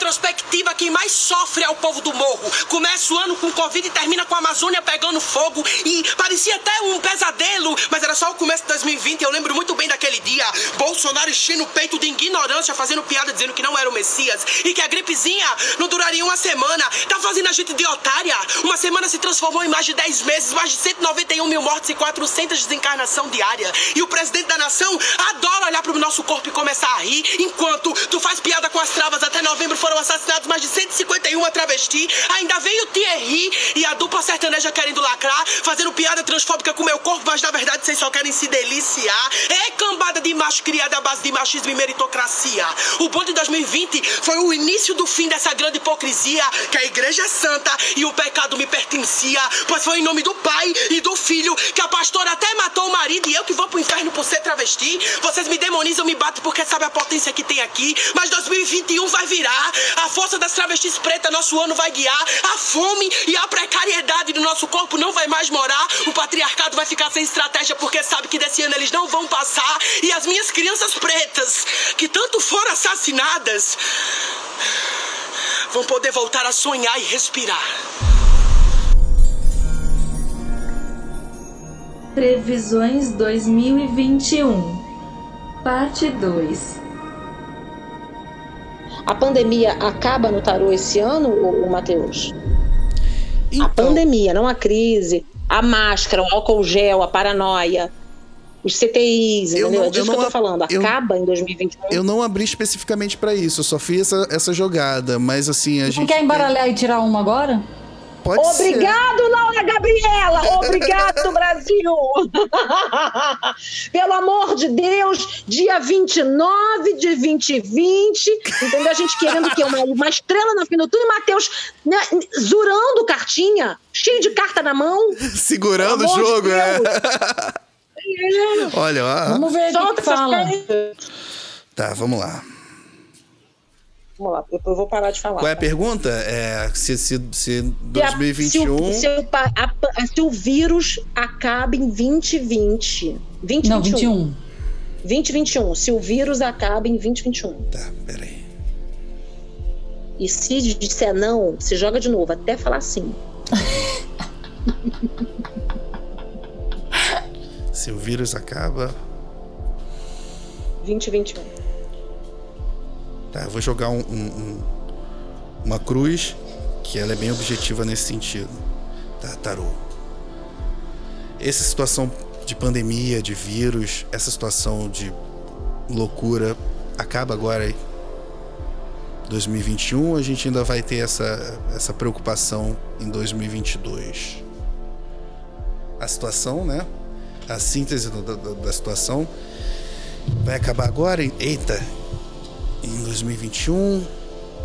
retrospectiva, quem mais sofre é o povo do morro. Começa o ano com Covid e termina com a Amazônia pegando fogo. E parecia até um pesadelo, mas era só o começo de 2020. Eu lembro muito bem daquele dia. Bolsonaro enchendo o peito de ignorância, fazendo piada dizendo que não era o Messias e que a gripezinha não duraria uma semana. Tá fazendo a gente de otária. Uma semana se transformou em mais de 10 meses, mais de 191 mil mortes e 400 desencarnação diária. E o presidente da nação adora olhar pro nosso corpo e começar a rir, enquanto tu faz piada com as travas. Até novembro assassinados mais de 151 travesti. Ainda veio o Thierry e a dupla sertaneja querendo lacrar, fazendo piada transfóbica com meu corpo, mas na verdade vocês só querem se deliciar. É cambada de macho criada à base de machismo e meritocracia. O bom de 2020 foi o início do fim dessa grande hipocrisia, que a igreja é santa e o pecado me pertencia, pois foi em nome do Pai e do Filho que a pastora até matou o marido e eu que vou pro inferno por ser travesti. Vocês me demonizam, me batem porque sabe a potência que tem aqui, mas 2021 vai virar. A força das travestis pretas nosso ano vai guiar. A fome e a precariedade do nosso corpo não vai mais morar. O patriarcado vai ficar sem estratégia porque sabe que desse ano eles não vão passar. E as minhas crianças pretas, que tanto foram assassinadas, vão poder voltar a sonhar e respirar. Previsões 2021 Parte 2 A pandemia acaba no tarô esse ano, o Matheus? Então... A pandemia, não a crise. A máscara, o álcool gel, a paranoia os CTIs, eu entendeu? Não, é disso que eu tô falando. Acaba eu, em 2021. Eu não abri especificamente para isso, eu só fiz essa, essa jogada, mas assim, a não gente. Não quer embaralhar tem... e tirar uma agora? Pode Obrigado, ser. Laura Gabriela! Obrigado, Brasil! Pelo amor de Deus, dia 29 de 2020, entendeu? A gente querendo o quê? Uma, uma estrela no fim do túnel e Matheus né, zurando cartinha, cheio de carta na mão. Segurando o jogo, de é. Olha, ó. Vamos ver o que fala. Tá, vamos lá. Vamos lá, eu vou parar de falar. Qual é a pergunta? É, se, se, se 2021. Se, o, se, a, se o vírus acaba em 2020. 20, Não, 21. 2021. Se o vírus acaba em 2021. Tá, peraí. E se disser não, se joga de novo, até falar sim. Se o vírus acaba. 2021. Tá, eu vou jogar um, um, um, uma cruz que ela é bem objetiva nesse sentido. Tá, tarô. Essa situação de pandemia, de vírus, essa situação de loucura acaba agora 2021, a gente ainda vai ter essa, essa preocupação em 2022. A situação, né? a síntese do, da situação. Vai acabar agora? Eita, em 2021.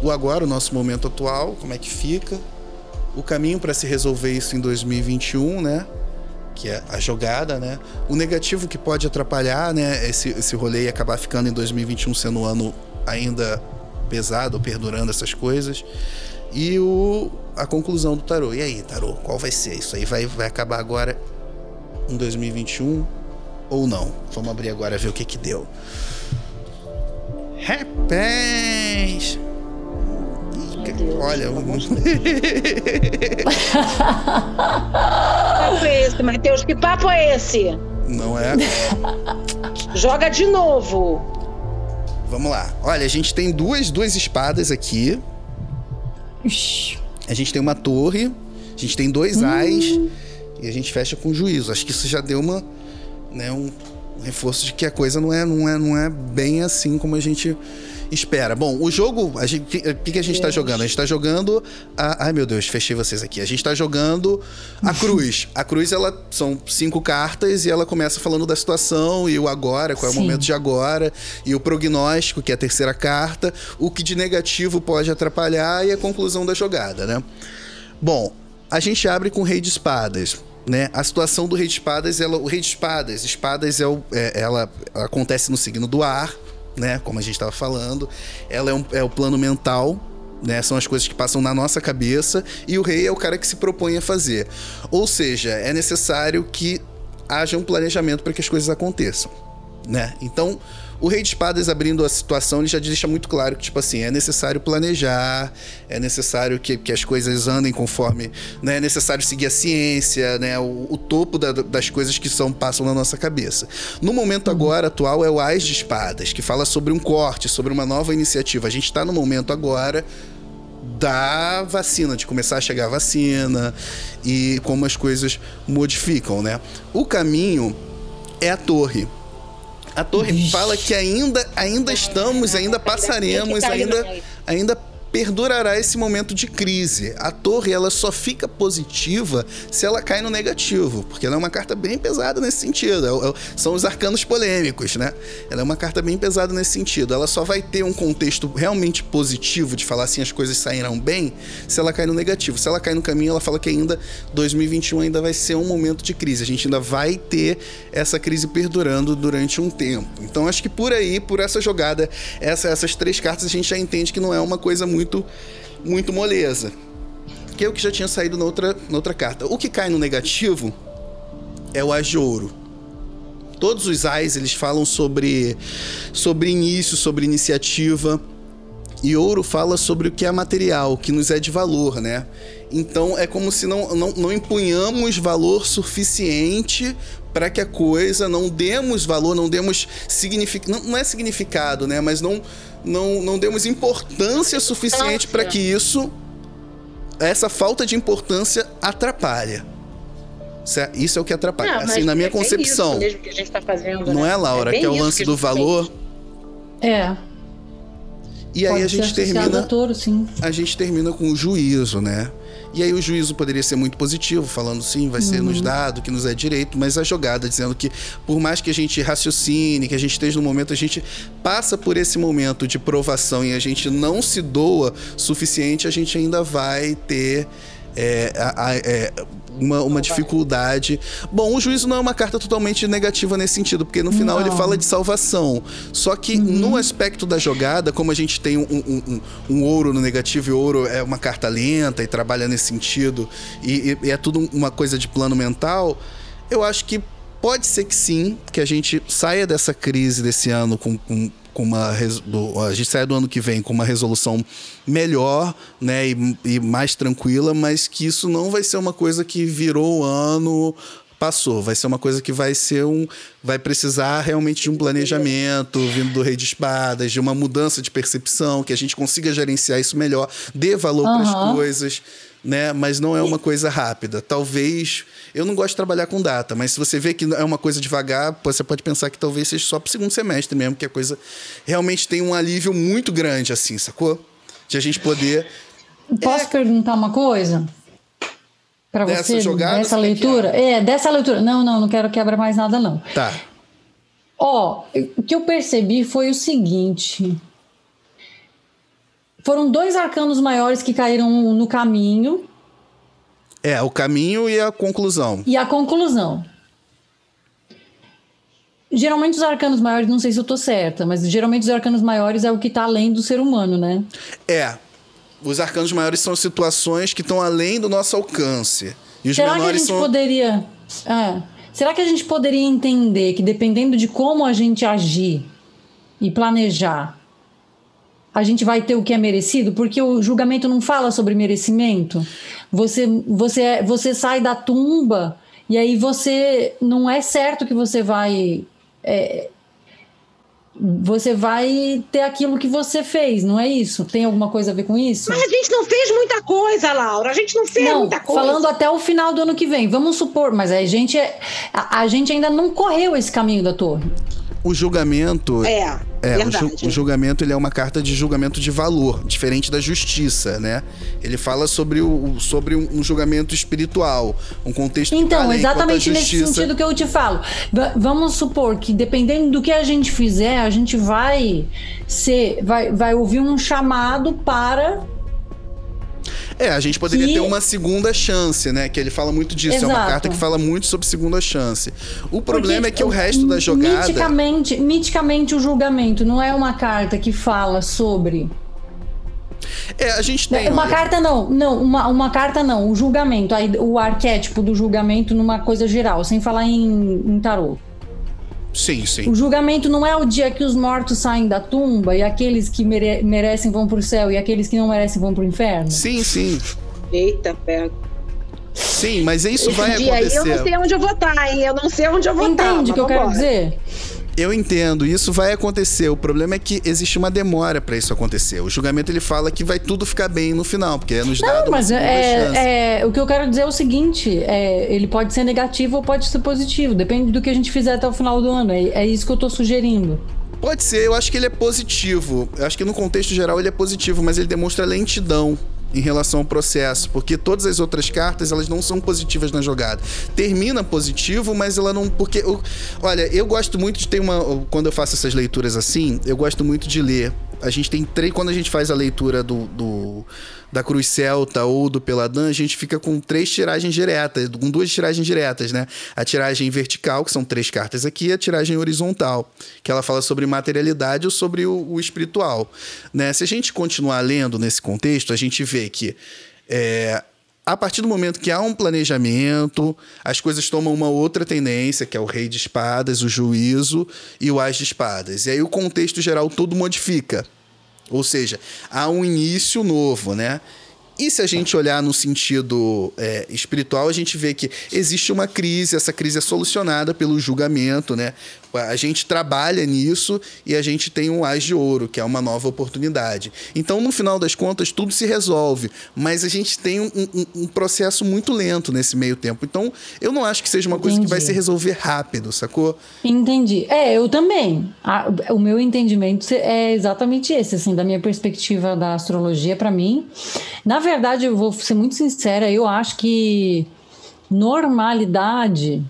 O agora, o nosso momento atual, como é que fica? O caminho para se resolver isso em 2021, né? Que é a jogada, né? O negativo que pode atrapalhar, né? Esse, esse rolê e acabar ficando em 2021 sendo um ano ainda pesado, perdurando essas coisas. E o, a conclusão do tarô. E aí, tarô, qual vai ser? Isso aí vai, vai acabar agora em 2021 ou não. Vamos abrir agora ver o que que deu. Rapaz! Olha, um... papo é esse, Matheus? Que papo é esse? Não é? Joga de novo. Vamos lá. Olha, a gente tem duas, duas espadas aqui. A gente tem uma torre. A gente tem dois hum. ais. E a gente fecha com juízo. Acho que isso já deu uma, né, um reforço de que a coisa não é, não é, não é bem assim como a gente espera. Bom, o jogo, o que, que a gente está jogando? A gente está jogando a, ai meu Deus, fechei vocês aqui. A gente está jogando a cruz. a cruz ela são cinco cartas e ela começa falando da situação e o agora, qual é Sim. o momento de agora e o prognóstico, que é a terceira carta, o que de negativo pode atrapalhar e a conclusão da jogada, né? Bom, a gente abre com o Rei de Espadas. Né? A situação do Rei de Espadas, ela, o Rei de Espadas, espadas é, o, é ela, acontece no signo do ar, né? Como a gente estava falando. Ela é, um, é o plano mental, né? São as coisas que passam na nossa cabeça e o rei é o cara que se propõe a fazer. Ou seja, é necessário que haja um planejamento para que as coisas aconteçam, né? Então, O Rei de Espadas abrindo a situação, ele já deixa muito claro que, tipo assim, é necessário planejar, é necessário que, que as coisas andem conforme. Né, é necessário seguir a ciência, né? O, o topo da, das coisas que são passam na nossa cabeça. No momento agora atual é o Ais de Espadas, que fala sobre um corte, sobre uma nova iniciativa. A gente está no momento agora da vacina, de começar a chegar a vacina e como as coisas modificam, né? O caminho é a torre. A torre Ixi. fala que ainda, ainda estamos, ainda passaremos, ainda, ainda perdurará esse momento de crise. A torre ela só fica positiva se ela cai no negativo, porque ela é uma carta bem pesada nesse sentido. É, é, são os arcanos polêmicos, né? Ela é uma carta bem pesada nesse sentido. Ela só vai ter um contexto realmente positivo de falar assim as coisas sairão bem se ela cai no negativo. Se ela cai no caminho, ela fala que ainda 2021 ainda vai ser um momento de crise. A gente ainda vai ter essa crise perdurando durante um tempo. Então acho que por aí, por essa jogada, essa, essas três cartas a gente já entende que não é uma coisa muito muito, muito moleza. Que é o que já tinha saído na outra, na outra carta. O que cai no negativo é o As de Ouro. Todos os Ais, eles falam sobre, sobre início, sobre iniciativa. E ouro fala sobre o que é material, o que nos é de valor, né? Então é como se não, não, não empunhamos valor suficiente para que a coisa não demos valor, não demos significado. Não, não é significado, né? Mas não, não, não demos importância suficiente para que isso, essa falta de importância, atrapalha. Isso é o que atrapalha. Não, assim, na minha é concepção. Tá fazendo, não né? é, Laura, é que é o lance do valor? É. E aí a gente termina. A, touro, a gente termina com o juízo, né? E aí o juízo poderia ser muito positivo, falando sim, vai ser uhum. nos dado, que nos é direito, mas a jogada dizendo que por mais que a gente raciocine, que a gente esteja no momento, a gente passa por esse momento de provação e a gente não se doa suficiente, a gente ainda vai ter é, é, uma, uma dificuldade. Bom, o juízo não é uma carta totalmente negativa nesse sentido, porque no final não. ele fala de salvação. Só que uhum. no aspecto da jogada, como a gente tem um, um, um, um, ouro no negativo e ouro é uma carta lenta e trabalha nesse sentido, e, e é tudo uma coisa de plano mental, eu acho que pode ser que sim, que a gente saia dessa crise desse ano com, com com uma do, a gente sai do ano que vem com uma resolução melhor, né, e, e, mais tranquila, mas que isso não vai ser uma coisa que virou o ano passou, vai ser uma coisa que vai ser um vai precisar realmente de um planejamento vindo do rei de espadas, de uma mudança de percepção, que a gente consiga gerenciar isso melhor, dê valor uhum. para as coisas né? Mas não é uma coisa rápida. Talvez. Eu não gosto de trabalhar com data, mas se você vê que é uma coisa devagar, você pode pensar que talvez seja só para o segundo semestre mesmo, que a coisa realmente tem um alívio muito grande, assim, sacou? De a gente poder. Posso é... perguntar uma coisa? Para você, jogada, dessa leitura? É, dessa leitura. Não, não, não quero quebrar mais nada, não. Tá. Ó, o que eu percebi foi o seguinte. Foram dois arcanos maiores que caíram no caminho. É, o caminho e a conclusão. E a conclusão. Geralmente os arcanos maiores, não sei se eu tô certa, mas geralmente os arcanos maiores é o que está além do ser humano, né? É. Os arcanos maiores são situações que estão além do nosso alcance. E os Será menores que a gente são... poderia. É. Será que a gente poderia entender que dependendo de como a gente agir e planejar, a gente vai ter o que é merecido, porque o julgamento não fala sobre merecimento. Você, você, você sai da tumba e aí você não é certo que você vai. É, você vai ter aquilo que você fez, não é isso? Tem alguma coisa a ver com isso? Mas a gente não fez muita coisa, Laura. A gente não fez não, muita coisa. Falando até o final do ano que vem, vamos supor, mas a gente, é, a, a gente ainda não correu esse caminho da torre. O julgamento. É. É, o, ju o, julgamento ele é uma carta de julgamento de valor, diferente da justiça, né? Ele fala sobre, o, sobre um, julgamento espiritual, um contexto Então, além, exatamente justiça... nesse sentido que eu te falo. V vamos supor que dependendo do que a gente fizer, a gente vai ser, vai, vai ouvir um chamado para é, a gente poderia que... ter uma segunda chance, né? Que ele fala muito disso. Exato. É uma carta que fala muito sobre segunda chance. O problema Porque, é que o resto da jogada. Miticamente, miticamente, o julgamento não é uma carta que fala sobre. É, a gente tem. Uma olha... carta não, não, uma, uma carta não, o julgamento, aí, o arquétipo do julgamento numa coisa geral, sem falar em, em tarô. Sim, sim. O julgamento não é o dia que os mortos saem da tumba e aqueles que mere merecem vão pro céu e aqueles que não merecem vão pro inferno? Sim, sim. Eita, pega. Sim, mas isso Esse vai dia aí acontecer. eu não sei onde eu vou estar, hein? Eu não sei onde eu vou estar. Entende o que eu quero dizer? Eu entendo, isso vai acontecer. O problema é que existe uma demora pra isso acontecer. O julgamento ele fala que vai tudo ficar bem no final, porque é nos dado Não, uma mas é, é, o que eu quero dizer é o seguinte: é, ele pode ser negativo ou pode ser positivo, depende do que a gente fizer até o final do ano. É, é isso que eu tô sugerindo. Pode ser, eu acho que ele é positivo. Eu acho que no contexto geral ele é positivo, mas ele demonstra lentidão em relação ao processo, porque todas as outras cartas elas não são positivas na jogada. Termina positivo, mas ela não porque eu- olha, eu gosto muito de ter uma quando eu faço essas leituras assim, eu gosto muito de ler. A gente tem três quando a gente faz a leitura do, do- da Cruz Celta ou do Peladan, a gente fica com três tiragens diretas, com duas tiragens diretas, né? A tiragem vertical, que são três cartas aqui, e a tiragem horizontal, que ela fala sobre materialidade ou sobre o, o espiritual, né? Se a gente continuar lendo nesse contexto, a gente vê que é, a partir do momento que há um planejamento, as coisas tomam uma outra tendência, que é o rei de espadas, o juízo e o as de espadas. E aí o contexto geral todo modifica. Ou seja, há um início novo, né? E se a gente olhar no sentido é, espiritual, a gente vê que existe uma crise, essa crise é solucionada pelo julgamento, né? A gente trabalha nisso e a gente tem um as de ouro, que é uma nova oportunidade. Então, no final das contas, tudo se resolve, mas a gente tem um, um- um processo muito lento nesse meio tempo. Então, eu não acho que seja uma coisa que vai Entendi. se resolver rápido, sacou? Entendi. É, eu também. A- o meu entendimento é exatamente esse, assim, da minha perspectiva da astrologia, pra mim. Na verdade, eu vou ser muito sincera, eu acho que normalidade,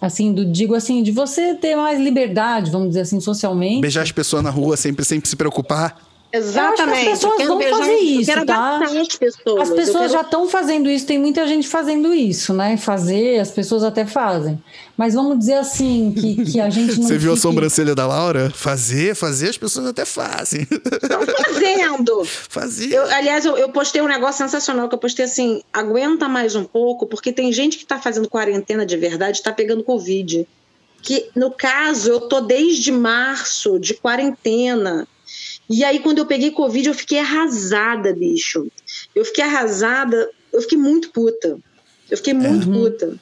assim, do, digo assim, de você ter mais liberdade, vamos dizer assim, socialmente. Beijar as pessoas na rua sempre, sempre se preocupar. Exatamente. Eu acho que as pessoas vão fazer eu isso, quero tá? as pessoas. As pessoas quero- já estão fazendo isso, tem muita gente fazendo isso, né? Fazer, as pessoas até fazem. Mas vamos dizer assim, que, que a gente não. Você viu a fique- sobrancelha da Laura? Fazer, fazer, as pessoas até fazem. Estão fazendo. fazer. Eu, aliás, eu, eu postei um negócio sensacional que eu postei assim: aguenta mais um pouco, porque tem gente que tá fazendo quarentena de verdade, tá pegando Covid. Que, no caso, eu tô desde março de quarentena. E aí, quando eu peguei Covid, eu fiquei arrasada, bicho. Eu fiquei arrasada, eu fiquei muito puta. Eu fiquei muito puta.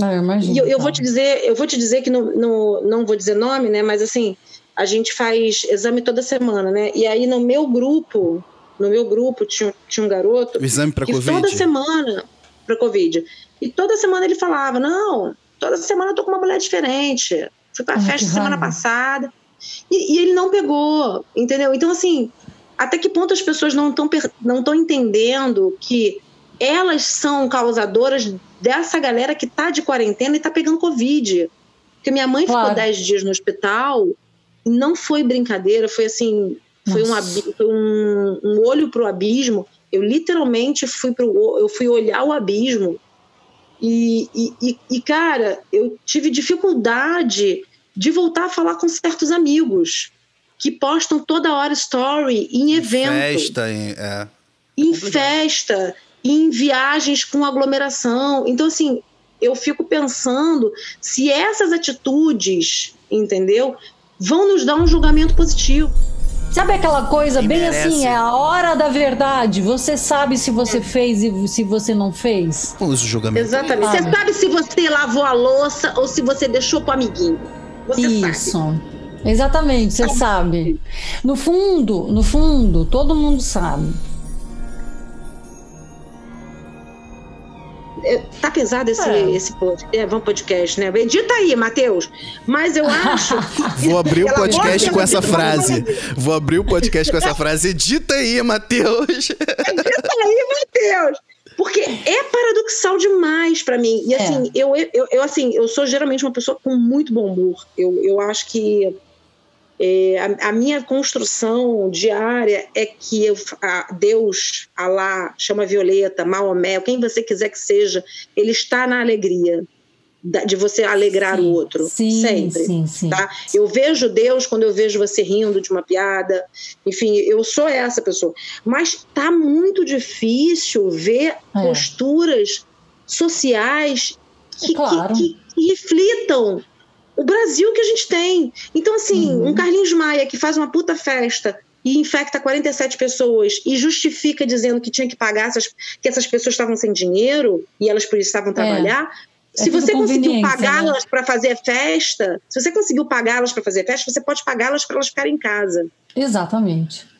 Ah, eu imagino. E eu, eu vou te dizer, eu vou te dizer que no, no- não vou dizer nome, né? Mas assim, a gente faz exame toda semana, né? E aí no meu grupo, no meu grupo tinha, tinha um garoto O exame pra que Covid? toda semana para Covid. E toda semana ele falava: "Não, toda semana eu tô com uma mulher diferente. Fui pra Ai, festa semana passada". E, e ele não pegou, entendeu? Então assim, até que ponto as pessoas não estão não entendendo que elas são causadoras dessa galera que tá de quarentena e tá pegando Covid. Porque minha mãe Claro. ficou 10 dias no hospital e não foi brincadeira, foi assim, foi, um, um, um olho pro abismo. Eu literalmente fui pro, eu fui olhar o abismo e, e- e, cara, eu tive dificuldade de voltar a falar com certos amigos que postam toda hora story em evento Festa, em- é. em Complicado. festa, em viagens com aglomeração. Então, assim, eu fico pensando se essas atitudes, entendeu, vão nos dar um julgamento positivo. Sabe aquela coisa Quem bem merece. assim, é a hora da verdade. Você sabe se você fez e se você não fez. Os julgamentos. Exatamente. Você sabe se você lavou a louça ou se você deixou pro amiguinho. Você Isso. sabe. Exatamente, você sabe. No fundo, no fundo, todo mundo sabe. Tá pesado esse, É. esse pod- é, vamos podcast, né? Edita aí, Matheus. Mas eu acho. Vou abrir o podcast com essa frase. Vou abrir o podcast com essa frase. Edita aí, Matheus. Edita aí, Matheus. Porque é paradoxal demais pra mim. E É. assim, eu, eu, eu, assim, eu sou geralmente uma pessoa com muito bom humor. Eu, eu acho que é, a, a minha construção diária é que eu, a Deus, Alá, chama Violeta, Maomé, quem você quiser que seja, ele está na alegria de você alegrar Sim, o outro. Sim, sempre sim, sim. tá? Eu vejo Deus quando eu vejo você rindo de uma piada. Enfim, eu sou essa pessoa. Mas tá muito difícil ver É. posturas sociais que, Claro. que- que- reflitam o Brasil que a gente tem. Então, assim, uhum. um Carlinhos Maia que faz uma puta festa e infecta 47 pessoas e justifica dizendo que tinha que pagar essas, que essas pessoas estavam sem dinheiro e elas por isso estavam é. trabalhar. É se você conseguiu né? pagá-las né? para fazer festa, se você conseguiu pagá-las para fazer festa, você pode pagá-las para elas ficarem em casa. Exatamente.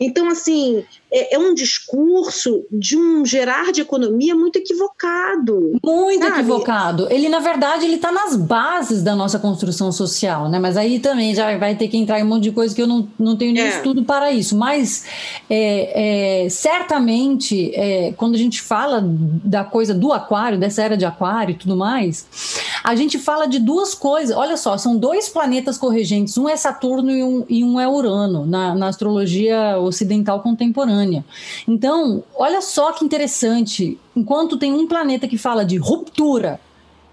Então, assim, é, é, um discurso de um gerar de economia muito equivocado. Muito sabe? equivocado. Ele, na verdade, ele está nas bases da nossa construção social, né? Mas aí também já vai ter que entrar em um monte de coisa que eu não, não tenho nenhum é. estudo para isso. Mas é, é, certamente, é, quando a gente fala da coisa do aquário, dessa era de aquário e tudo mais, a gente fala de duas coisas. Olha só, são dois planetas corregentes, um é Saturno e um, e um é Urano, na, na astrologia ocidental contemporânea. Então, olha só que interessante. Enquanto tem um planeta que fala de ruptura,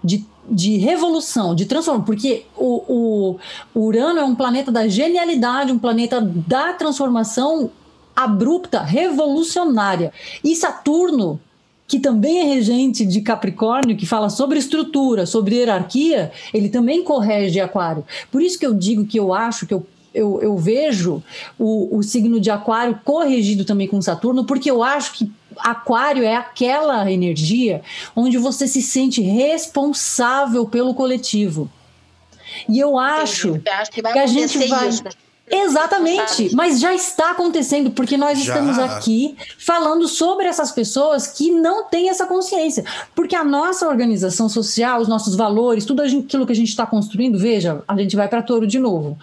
de, de revolução, de transformação, porque o, o Urano é um planeta da genialidade, um planeta da transformação abrupta, revolucionária. E Saturno, que também é regente de Capricórnio, que fala sobre estrutura, sobre hierarquia, ele também correge Aquário. Por isso que eu digo que eu acho que eu eu, eu vejo o, o signo de Aquário corrigido também com Saturno, porque eu acho que Aquário é aquela energia onde você se sente responsável pelo coletivo. E eu acho, que, que, a gente vai. Isso. Exatamente, mas já está acontecendo porque nós já. estamos aqui falando sobre essas pessoas que não têm essa consciência. Porque a nossa organização social, os nossos valores, tudo aquilo que a gente está construindo, veja, a gente vai para touro de novo.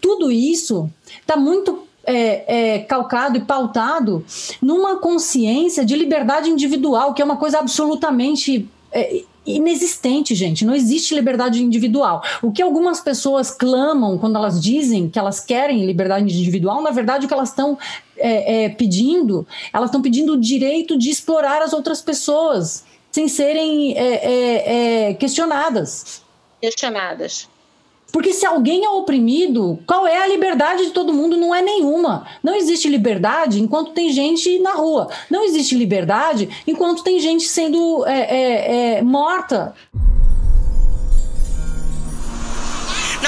Tudo isso está muito é, é, calcado e pautado numa consciência de liberdade individual, que é uma coisa absolutamente é, inexistente, gente. Não existe liberdade individual. O que algumas pessoas clamam quando elas dizem que elas querem liberdade individual, na verdade, o que elas estão é, é, pedindo, elas estão pedindo o direito de explorar as outras pessoas sem serem é, é, é questionadas. Questionadas. Porque se alguém é oprimido, qual é a liberdade de todo mundo? Não é nenhuma. Não existe liberdade enquanto tem gente na rua. Não existe liberdade enquanto tem gente sendo é, é, é, morta.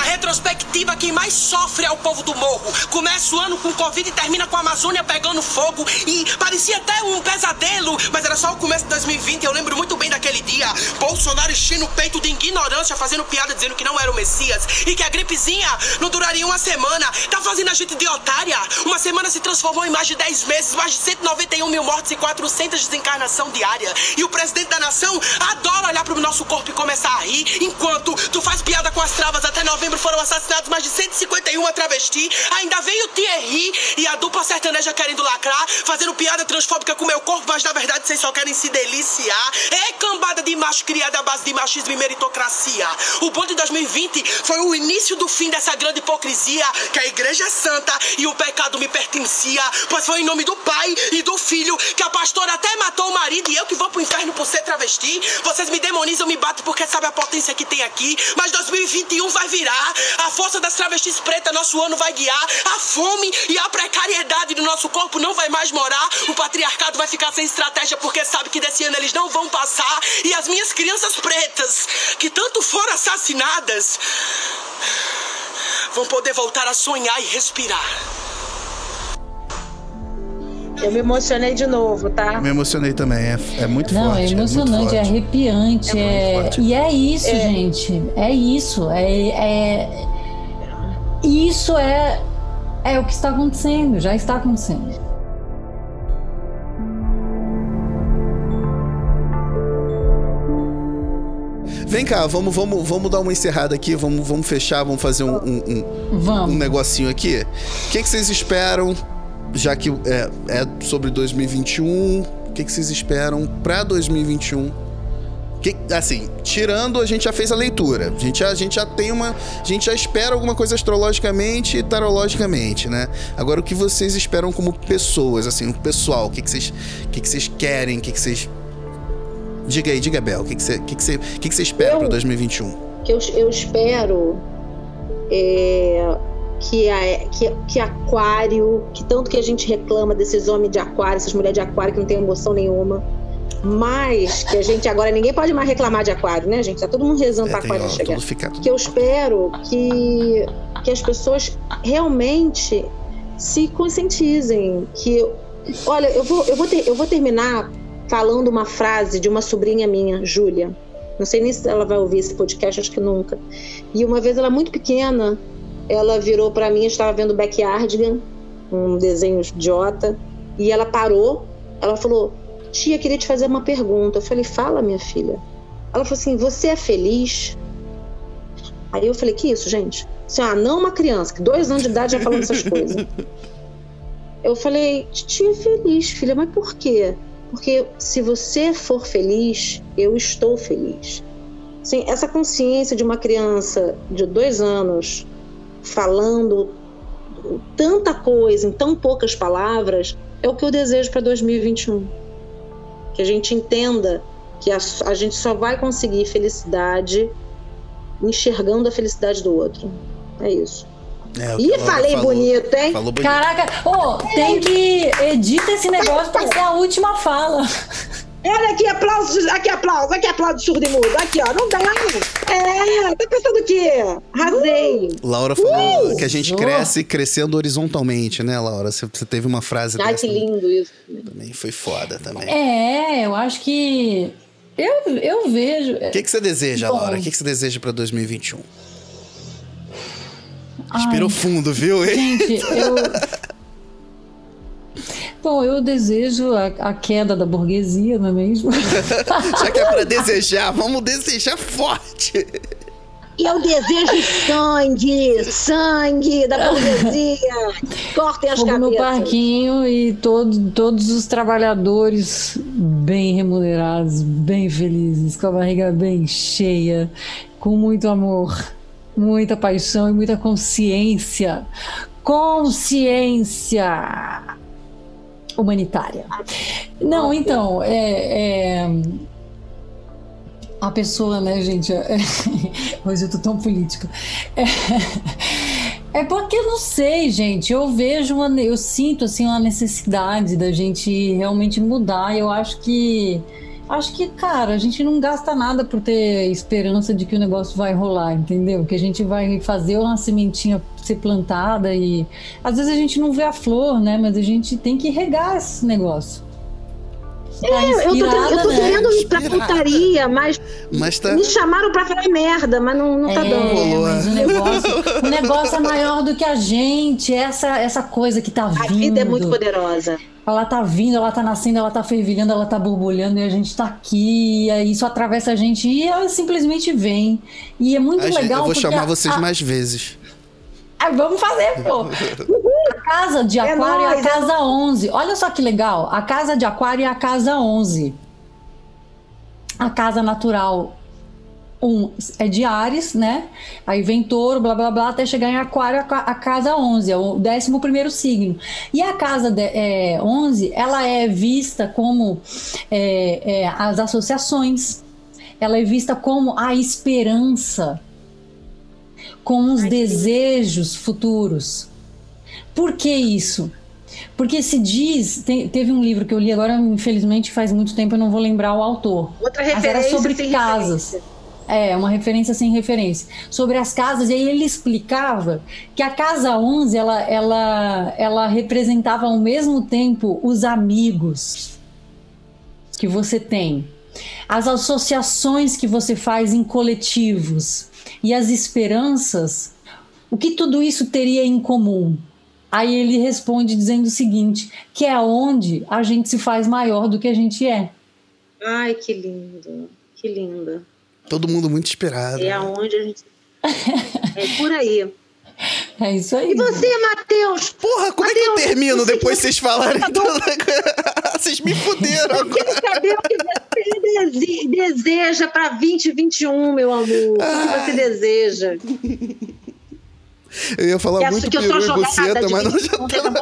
Na retrospectiva, quem mais sofre é o povo do morro. Começa o ano com Covid e termina com a Amazônia pegando fogo. E parecia até um pesadelo, mas era só o começo de 2020. Eu lembro muito bem daquele dia. Bolsonaro enchendo o peito de ignorância, fazendo piada dizendo que não era o Messias e que a gripezinha não duraria uma semana. Tá fazendo a gente de otária. Uma semana se transformou em mais de 10 meses, mais de 191 mil mortes e 400 desencarnação diária. E o presidente da nação adora olhar pro nosso corpo e começar a rir, enquanto tu faz piada com as travas até 90 novembro foram assassinados mais de 151 travesti. Ainda veio o Thierry e a dupla sertaneja querendo lacrar, fazendo piada transfóbica com meu corpo, mas na verdade vocês só querem se deliciar. É cambada de macho criada à base de machismo e meritocracia. O bom de 2020 foi o início do fim dessa grande hipocrisia, que a igreja é santa e o pecado me pertencia. Pois foi em nome do pai e do filho que a pastora até matou o marido e eu que vou pro inferno por ser travesti. Vocês me demonizam, me batem porque sabe a potência que tem aqui. Mas 2021 vai virar guiar, a força das travestis pretas nosso ano vai guiar, a fome e a precariedade do nosso corpo não vai mais morar, o patriarcado vai ficar sem estratégia porque sabe que desse ano eles não vão passar, e as minhas crianças pretas, que tanto foram assassinadas, vão poder voltar a sonhar e respirar. Eu me emocionei de novo, tá? Me emocionei também, é, é muito Não, forte. Não, é emocionante, é, é arrepiante. É, é... E é isso, é. gente. É isso. É, é... Isso é, é o que está acontecendo, já está acontecendo. Vem cá, vamos, vamos, vamos dar uma encerrada aqui, vamos, vamos fechar, vamos fazer um, um, um, vamos. um negocinho aqui. O que, que vocês esperam já que é, é sobre 2021, o que, que vocês esperam para 2021? Que, assim, tirando, a gente já fez a leitura. A gente, já, a gente já tem uma. A gente já espera alguma coisa astrologicamente e tarologicamente, né? Agora, o que vocês esperam como pessoas, assim, o pessoal, o que, que, vocês, o que, que vocês querem, o que, que vocês. Diga aí, diga, Bel, o que, que, você, o que, que, você, o que, que você espera para 2021? Que eu, eu espero. É que, é, que, que aquário, que tanto que a gente reclama desses homens de aquário, essas mulheres de aquário que não tem emoção nenhuma. Mas que a gente agora ninguém pode mais reclamar de aquário, né, gente? Tá todo mundo rezando É, para aquário ó, chegar. fica Que eu espero que, que as pessoas realmente se conscientizem. Que, olha, eu vou, eu, vou ter- eu vou terminar falando uma frase de uma sobrinha minha, Júlia. Não sei nem se ela vai ouvir esse podcast, acho que nunca. E uma vez ela muito pequena, ela virou para mim, estava vendo Backyardigan, um desenho idiota, e ela parou, ela falou: "Tia, queria te fazer uma pergunta". Eu falei: "Fala, minha filha". Ela falou assim: "Você é feliz?" Aí eu falei: "Que isso, gente?" Assim, ah, não uma criança, que dois anos de idade já falando essas coisas. Eu falei: "Tia, feliz, filha, mas por quê?" Porque se você for feliz, eu estou feliz. Sim, essa consciência de uma criança de dois anos falando tanta coisa em tão poucas palavras é o que eu desejo para 2021. Que a gente entenda que a, a gente só vai conseguir felicidade enxergando a felicidade do outro. É isso. É, Ih, falei falou. bonito, hein? Falou bonito. Caraca, ô, tem que edita esse negócio pra ser a última fala. Olha aqui, aplausos, aqui, aplausos, aqui, aplausos surdo e mudo. Aqui, ó, não dá. É, tá pensando o quê? Arrasei. Laura falou que a gente Uh! cresce crescendo horizontalmente, né, Laura? Você, você teve uma frase Ai, dessa que lindo isso. também, foi foda também. É, eu acho que. Eu, eu vejo. O que, que você deseja, Bom. Laura? O que, que você deseja pra 2021? Ai, Respirou fundo, viu? hein? Gente, eu. Bom, eu desejo a, a queda da burguesia, não é mesmo? Já que é pra desejar, vamos desejar forte. Eu desejo sangue, sangue da burguesia. Cortem as Fogo no cabeças. parquinho e todo, todos os trabalhadores bem remunerados, bem felizes, com a barriga bem cheia, com muito amor, muita paixão e muita consciência. Consciência humanitária. Não, então, é, é, a pessoa, né, gente? é- hoje eu tô tão política. É, é porque eu não sei, gente. Eu vejo, uma, eu sinto assim uma necessidade da gente realmente mudar. Eu acho que, acho que, cara, a gente não gasta nada por ter esperança de que o negócio vai rolar, entendeu? Que a gente vai fazer uma sementinha ser plantada e às vezes a gente não vê a flor, né? Mas a gente tem que regar esse negócio. Tá É, eu tô, inspirada, eu tô né? querendo ir pra putaria, mas Mas tá. me chamaram pra falar merda, mas não, não tá É, dando. rolou, mas o negócio, o negócio é maior do que a gente. Essa, essa coisa que tá A vindo. vida é muito poderosa. Ela tá vindo, ela tá nascendo, ela tá fervilhando, ela tá borbulhando e a gente tá aqui. E aí isso atravessa a gente e ela simplesmente vem. E é muito A gente- legal. eu vou chamar a- vocês a- mais vezes. Ah, vamos fazer, pô. A casa de É aquário é, nóis, a é casa 11. Olha só que legal. A casa de aquário é a casa 11. A casa natural um é de Ares, né? Aí vem touro, blá blá blá, até chegar em aquário, a, ca- a casa 11, é o 11 primeiro signo. E a casa de, é, 11, ela é vista como é, é, as associações. Ela é vista como a esperança, com os desejos futuros. Por que isso? Porque se diz, teve um livro que eu li agora, infelizmente faz muito tempo, eu não vou lembrar o autor. Outra Mas era referência sobre casas. referência. É, uma referência sem referência. Sobre as casas, e aí ele explicava que a casa 11, ela, ela, ela representava ao mesmo tempo os amigos que você tem, as associações que você faz em coletivos e as esperanças, o que tudo isso teria em comum? Aí ele responde dizendo o seguinte, que é onde a gente se faz maior do que a gente é. Ai, que lindo. Que linda. Todo mundo muito inspirado. É aonde a gente. É por aí. É isso aí. E você, Matheus? Porra, como é que eu Mateus, termino você depois vocês falarem Tá bom. tudo? Vocês me fuderam Eu agora. quero saber o que você dese- deseja para 2021, meu amor. O que você deseja? Eu ia falar Que muito que eu peru e jogada buceta, mas não 21, já não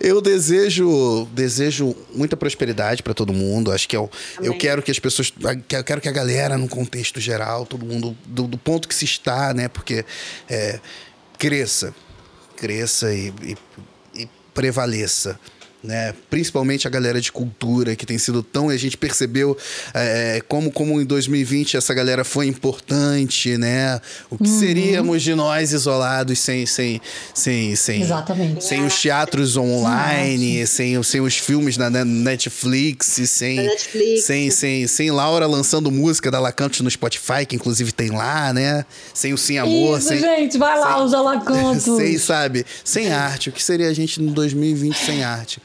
Eu desejo, desejo muita prosperidade pra todo mundo. Acho que eu, eu Amém. quero que as pessoas, eu quero que a galera, no contexto geral, todo mundo do, do ponto que se está, né? Porque é, cresça, cresça e, e- e prevaleça. Né? Principalmente a galera de cultura que tem sido tão. A gente percebeu é, como, como em 2020 essa galera foi importante, né? O que uhum. seríamos de nós isolados sem, sem, sem, sem, Exatamente. sem os teatros online, sem, sem os filmes na Netflix, sem, Netflix. sem, sem, sem Laura lançando música da Lacanto no Spotify, que inclusive tem lá, né? Sem o Sim Amor. Isso, sem, gente, vai lá, sem, os Alacantos. Sem, sabe? Sem arte. O que seria a gente no 2020 sem arte?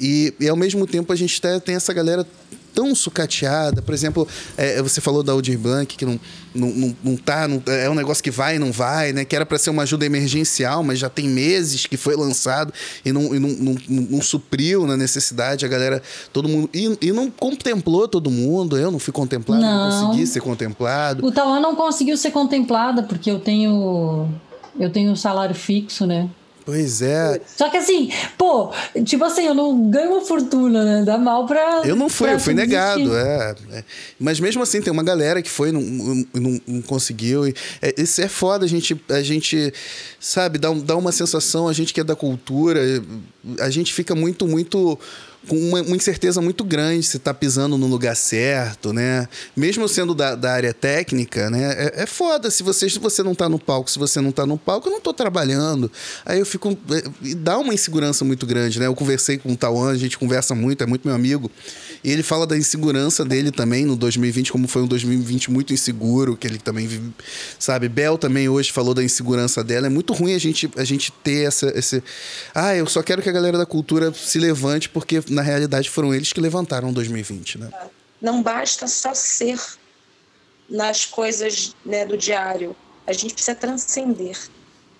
E, e ao mesmo tempo a gente tá, tem essa galera tão sucateada. Por exemplo, é, você falou da Aldir Blanc, que não, não, não, não tá. Não, é um negócio que vai e não vai, né? Que era para ser uma ajuda emergencial, mas já tem meses que foi lançado e não, e não, não, não, supriu na necessidade. A galera, todo mundo. E, e, não contemplou todo mundo. Eu não fui contemplado, não, não consegui ser contemplado. O Tauan não conseguiu ser contemplada, porque eu tenho. Eu tenho um salário fixo, né? Pois é. Só que assim, pô, tipo assim, eu não ganho uma fortuna, né? Dá mal pra. Eu não fui, eu fui negado, é, é, Mas mesmo assim, tem uma galera que foi e não, não, não, conseguiu. E, é, isso é foda, a gente, a gente sabe, dá, dá uma sensação, a gente que é da cultura, a gente fica muito, muito com uma, uma, incerteza muito grande se está pisando no lugar certo, né? Mesmo sendo da, da área técnica, né? É, é, foda. Se você, se você não está no palco, se você não está no palco, eu não estou trabalhando. Aí eu fico. É, dá uma insegurança muito grande, né? Eu conversei com o Tauan, a gente conversa muito, é muito meu amigo. E ele fala da insegurança dele também no 2020, como foi um 2020 muito inseguro, que ele também vive, sabe? Bel também hoje falou da insegurança dela. É muito ruim a gente, a gente ter essa, esse. Ah, eu só quero que a galera da cultura se levante, porque na realidade foram eles que levantaram 2020, né? Não basta só ser nas coisas né, do diário. A gente precisa transcender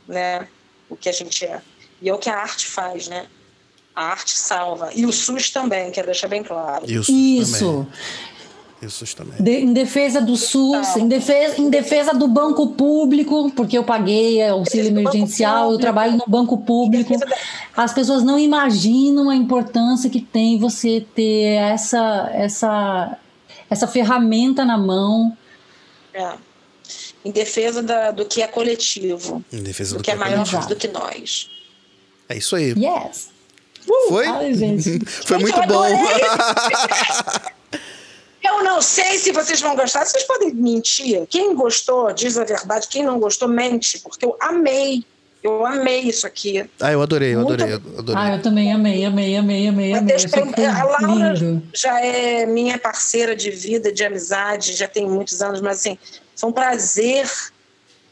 né, o que a gente é. E é o que a arte faz, né? A arte salva. E o SUS também, quero deixar bem claro. Isso. Também. Isso também. De, em defesa do SUS, em defesa, em defesa do banco público, porque eu paguei auxílio emergencial, eu trabalho no banco público. As pessoas não imaginam a importância que tem você ter essa, essa, essa ferramenta na mão. É. Em defesa da, do que é coletivo. Em defesa do, do que, é, é maior do que nós. É isso aí. Yes. Uh, Foi? Ai, gente. Foi muito bom. Eu não sei se vocês vão gostar. Vocês podem mentir. Quem gostou, diz a verdade. Quem não gostou, mente. Porque eu amei. Eu amei isso aqui. Ah, eu adorei, eu adorei, adorei. Ah, eu também amei, amei, amei, amei, amei. a Laura lindo. já é minha parceira de vida, de amizade, já tem muitos anos, mas assim, foi um prazer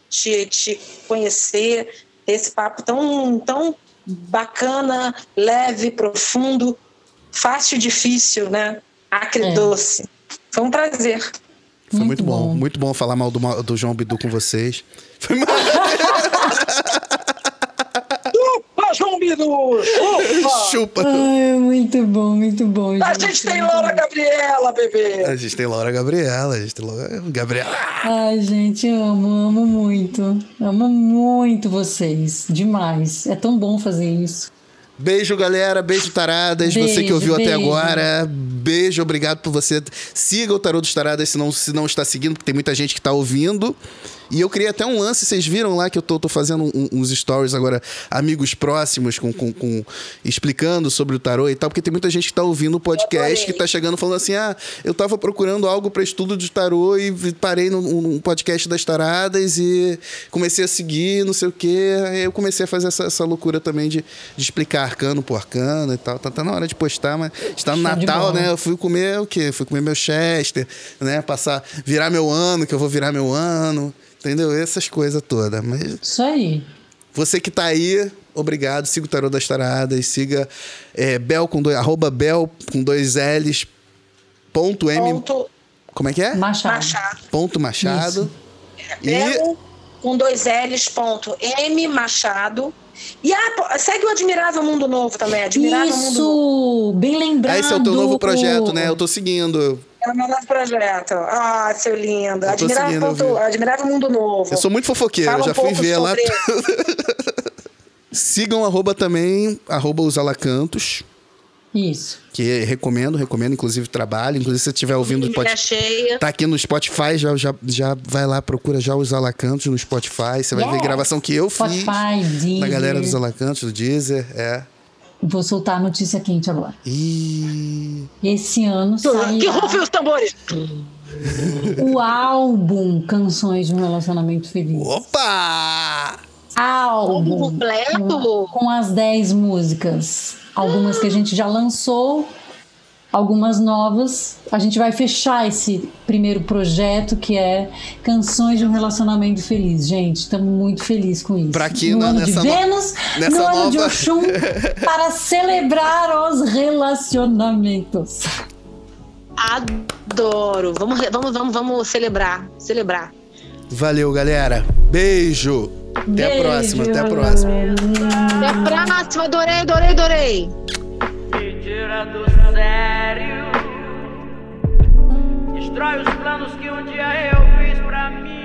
te, te conhecer, esse papo tão, tão bacana, leve, profundo, fácil e difícil, né? Acre-doce. É. Foi um prazer. Foi muito, muito bom. bom. muito bom falar mal do, do João Bidu com vocês. Foi mal. Chupa! Chupa! Chupa! Ai, muito bom, muito bom. A gente tem Laura Gabriela, bebê! A gente tem Laura Gabriela, a gente tem Laura Gabriela. Ai, gente, amo, amo muito. Amo muito vocês. Demais. É tão bom fazer isso. Beijo, galera. Beijo, taradas. Beijo, você que ouviu beijo. até agora. Beijo, obrigado por você. Siga o Tarô dos Taradas se não, se não está seguindo, porque tem muita gente que está ouvindo. E eu criei até um lance, vocês viram lá que eu tô, tô fazendo um, uns stories agora, amigos próximos, com, com, com, explicando sobre o tarô e tal, porque tem muita gente que tá ouvindo o podcast que tá chegando falando assim: ah, eu tava procurando algo para estudo de tarô e parei num, podcast das taradas e comecei a seguir, não sei o quê. Aí eu comecei a fazer essa, essa loucura também de, de explicar arcano por arcano e tal. Tá, tá na hora de postar, mas está no Natal, né? Eu fui comer o quê? Fui comer meu Chester, né? Passar, virar meu ano, que eu vou virar meu ano. Entendeu? Essas coisas todas. Mas... Isso aí. Você que tá aí, obrigado. Siga o Tarô das Taradas. Siga é, Bel com dois, arroba Bel com dois L's. Ponto M. Ponto... Como é que é? Machado. Machado. Ponto Machado. E... Bel com dois L's. Ponto M Machado. E ah, segue o Admirável Mundo Novo também. Admirável Isso, Mundo Novo. bem lembrado. Esse é o teu novo projeto, né? Eu tô seguindo. É o meu novo projeto. Ah, seu lindo. Admirável, ponto, Admirável Mundo Novo. Eu sou muito fofoqueiro, Fala já um fui ver lá. Sigam arroba também, arroba os alacantos. Isso. Que recomendo, recomendo, inclusive trabalho. Inclusive, se você estiver ouvindo. Pode, cheia. Tá aqui no Spotify, já, já, já vai lá, procura já os Alacantos no Spotify. Você vai yes. ver gravação que eu Spotify, fiz. Deezer. Na galera dos Alacantos, do Deezer, é. Vou soltar a notícia quente agora. E esse ano sai que rufem os tambores! o álbum Canções de um Relacionamento Feliz. Opa! Álbum completo? Com, com as 10 músicas. Algumas que a gente já lançou, algumas novas. A gente vai fechar esse primeiro projeto que é Canções de um Relacionamento Feliz. Gente, estamos muito felizes com isso. Pra que no ano de no- Vênus, nessa no ano de Oxum, para celebrar os relacionamentos. Adoro. Vamos, vamos, vamos, vamos celebrar. Celebrar. Valeu, galera. Beijo. Até a Beijo. próxima, até a próxima. Até a próxima. Adorei, adorei, adorei. Sério. Destrói os planos que um dia eu fiz pra mim.